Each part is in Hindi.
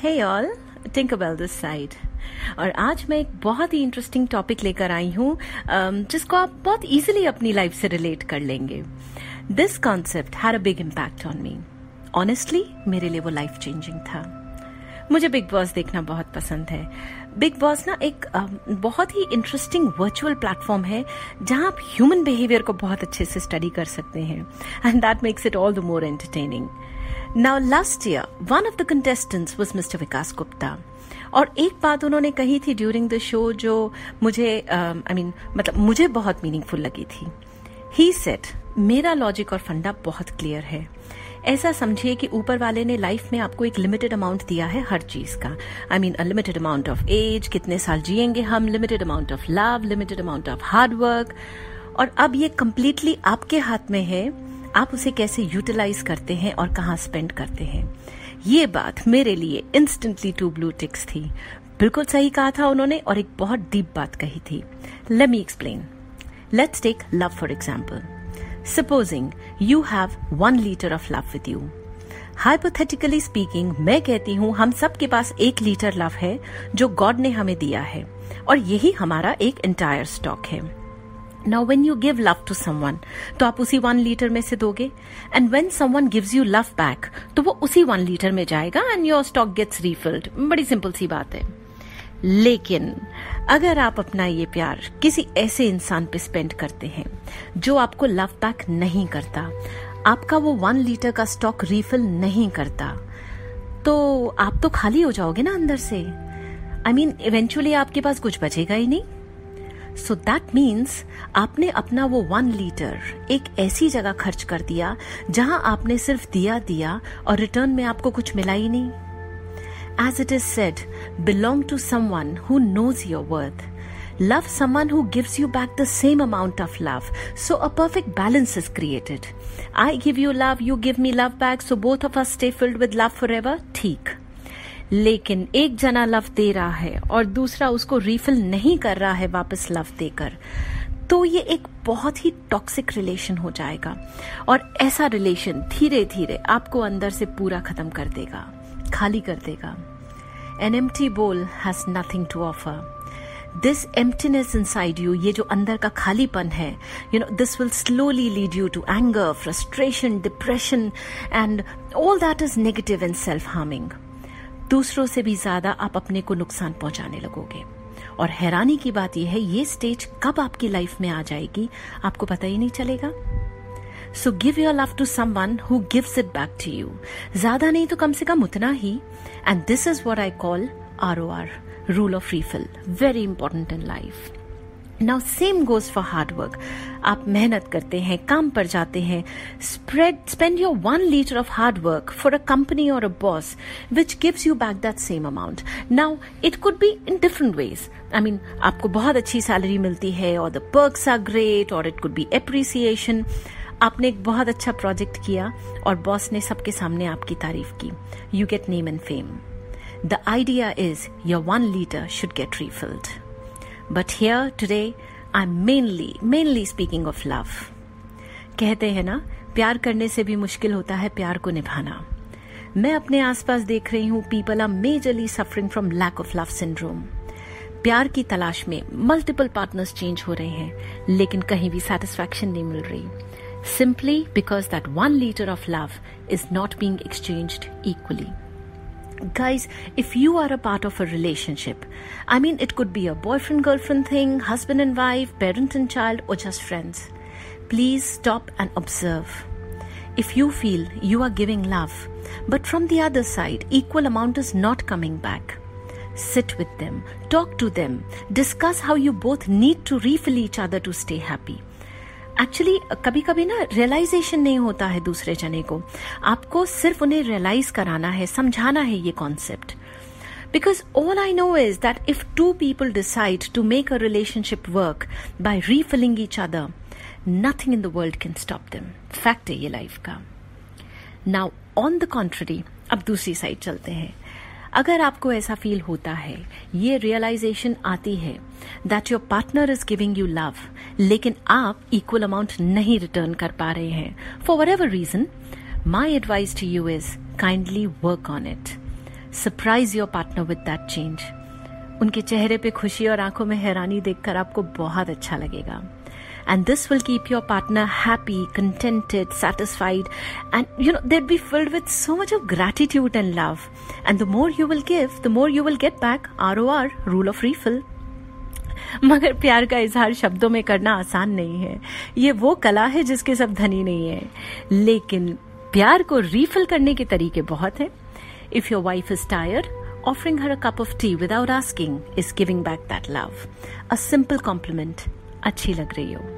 Hey all, Tinkerbell this side. और आज मैं एक बहुत ही इंटरेस्टिंग टॉपिक लेकर आई हूँ um, जिसको आप बहुत इजीली अपनी लाइफ से रिलेट कर लेंगे। This concept had a big impact on me honestly मेरे लिए वो लाइफ चेंजिंग था। मुझे बिग बॉस देखना बहुत पसंद है। बिग बॉस ना एक um, बहुत ही इंटरेस्टिंग वर्चुअल प्लेटफॉर्म है जहाँ आप ह्यूमन बिहेवियर को बहुत अच्छे से स्टडी कर सकते हैं। And that makes it all the more entertaining now last year one of the contestants was Mr Vikas Gupta और एक बात उन्होंने कही थी ड्यूरिंग द शो जो मुझे आई uh, मीन मतलब मुझे बहुत मीनिंगफुल लगी थी। ही सेट मेरा लॉजिक और फंडा बहुत क्लियर है। ऐसा समझिए कि ऊपर वाले ने लाइफ में आपको एक लिमिटेड अमाउंट दिया है हर चीज़ का। I mean limited amount of age कितने साल जिएँगे हम limited amount of love limited amount of hard work और अब ये कंप्लीटली आपके हाथ में है। आप उसे कैसे यूटिलाइज करते हैं और कहाँ स्पेंड करते हैं। ये बात मेरे लिए इंस्टेंटली टू ब्लू टिक्स थी। बिल्कुल सही कहा था उन्होंने और एक बहुत डीप बात कही थी। Let me explain let's take love for example supposing you have one litre of love with you hypothetically speaking मैं कहती हूँ, हम सबके पास एक लीटर लव है जो गॉड ने हमें दिया है और यही हमारा एक इंटायर स्टॉक है। Now when you give love to someone तो आप उसी वन लीटर में से दोगे। And when someone gives you love back तो वो उसी वन लीटर में जाएगा and your stock gets refilled बड़ी सिंपल सी बात है। लेकिन, अगर आप अपना ये प्यार किसी ऐसे इंसान पे स्पेंड करते हैं, जो आपको लव बैक नहीं करता, आपका वो वन लीटर का स्टॉक रिफिल नहीं करता तो आप तो खाली हो जाओगे ना अंदर से। आई मीन इवेंचुअली आपके पास कुछ बचेगा ही नहीं। सो दैट मीन्स आपने अपना वो वन लीटर एक ऐसी जगह खर्च कर दिया जहाँ आपने सिर्फ़ दिया दिया और रिटर्न में आपको कुछ मिला ही नहीं। As it is said belong to someone who knows your worth love someone who gives you back the same amount of love so a perfect balance is created I give you love you give me love back so both of us stay filled with love forever ठीक लेकिन एक जना लव दे रहा है और दूसरा उसको रिफिल नहीं कर रहा है वापस लव देकर। तो ये एक बहुत ही टॉक्सिक रिलेशन हो जाएगा और ऐसा रिलेशन धीरे धीरे आपको अंदर से पूरा खत्म कर देगा, खाली कर देगा। An empty bowl has nothing to offer this emptiness inside you ये जो अंदर का खालीपन है you know this will slowly lead you to anger frustration depression and all that is negative and self harming दूसरों से भी ज़्यादा आप अपने को नुकसान पहुँचाने लगोगे। और हैरानी की बात यह है, ये स्टेज कब आपकी लाइफ में आ जाएगी, आपको पता ही नहीं चलेगा। So give your love to someone who gives it back to you ज़्यादा नहीं तो कम से कम उतना ही। And this is what I call R O R rule of refill very important in life now same goes for hard work आप मेहनत करते हैं, काम पर जाते हैं। Spread spend your one litre of hard work for a company और a boss which gives you back that same amount now it could be in different ways I mean आपको बहुत अच्छी सैलरी मिलती है और द पर्क्स आर ग्रेट और इट कुड बी एप्रिसिएशन आपने एक बहुत अच्छा प्रोजेक्ट किया, और बॉस ने सबके सामने आपकी तारीफ़ की. You get name and fame the idea is your one litre should get refilled. Here here I I'm mainly mainly speaking of love. कहते हैं ना, प्यार करने से भी मुश्किल होता है प्यार को निभाना मैं अपने आसपास देख रही हूँ people are majorly suffering from lack of love syndrome प्यार की तलाश में मल्टीपल पार्टनर्स चेंज हो रहे हैं, लेकिन कहीं भी सेटिस्फैक्शन नहीं मिल रही simply because that one litre of love is not being exchanged equally guys if you are a part of a relationship i mean it could be a boyfriend girlfriend thing husband and wife parent and child or just friends please stop and observe. If you feel you are giving love but from the other side equal amount is not coming back sit with them talk to them discuss how you both need to refill each other to stay happy actually कभी कभी ना रियलाइजेशन नहीं होता है दूसरे जने को। आपको सिर्फ़ उन्हें रियलाइज़ कराना है, समझाना है ये concept because all I know is that if two people decide to make a relationship work by refilling each other nothing in the world can stop them fact है ये लाइफ का। नाउ ऑन द कॉन्ट्री अब दूसरी साइड चलते हैं। अगर आपको ऐसा फील होता है, ये रियलाइजेशन आती है that your partner is giving you love लेकिन आप इक्वल अमाउंट नहीं रिटर्न कर पा रहे हैं। For whatever reason my advice to you is kindly work on it surprise your partner with that change उनके चेहरे पे खुशी और आँखों में हैरानी देखकर आपको बहुत अच्छा लगेगा। and this will keep your partner happy contented satisfied and you know they'd be filled with so much of gratitude and love and the more you will give the more you will get back ror rule of refill मगर प्यार का इजहार शब्दों में करना आसान नहीं है ये वो कला है जिसके सब धनी नहीं है लेकिन प्यार को रीफिल करने के तरीके बहुत हैं if your wife is tired offering her a cup of tea without asking is giving back that love. A simple compliment, अच्छी लग रही हो.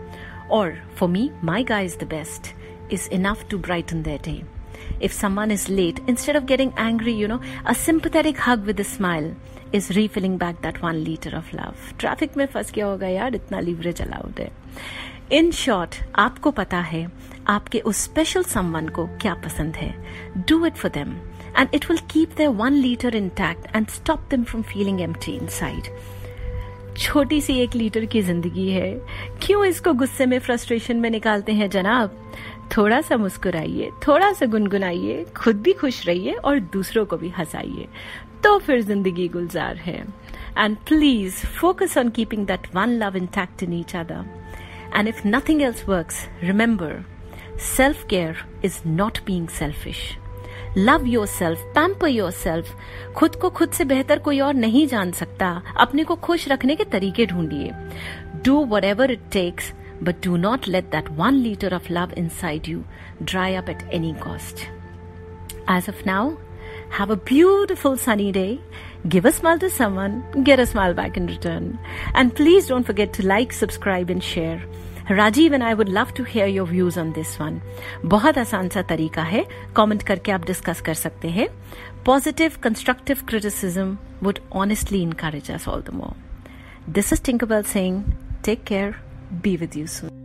Or, for me, my guy is the best, is enough to brighten their day. If someone is late, instead of getting angry, you know, a sympathetic hug with a smile is refilling back that one liter of love. Traffic में फंस गया होगा यार इतना लीवरेज अलाउड है इन शॉर्ट आपको पता है आपके उस स्पेशल समवन को क्या पसंद है do it for them and it will keep their one liter intact and stop them from feeling empty inside. छोटी सी एक लीटर की ज़िंदगी है। क्यों इसको गुस्से में फ्रस्ट्रेशन में निकालते हैं जनाब? थोड़ा सा मुस्कुराइए, थोड़ा सा गुनगुनाइए, खुद भी खुश रहिए और दूसरों को भी हंसाइए। तो फिर ज़िंदगी गुलजार है। And please focus on keeping that one love intact in each other and if nothing else works remember self care is not being selfish love yourself pamper yourself खुद को खुद से बेहतर कोई और नहीं जान सकता। अपने को खुश रखने के तरीके ढूंढिए। Do whatever it takes but do not let that one litre of love inside you dry up at any cost as of now have a beautiful sunny day give a smile to someone get a smile back in return and please don't forget to like subscribe and share Rajeev and I would love to hear your views on this one बहुत आसान सा तरीका है। कमेंट करके आप डिस्कस कर सकते हैं। Positive constructive criticism would honestly encourage us all the more this is टिंकबल Singh take care be with you soon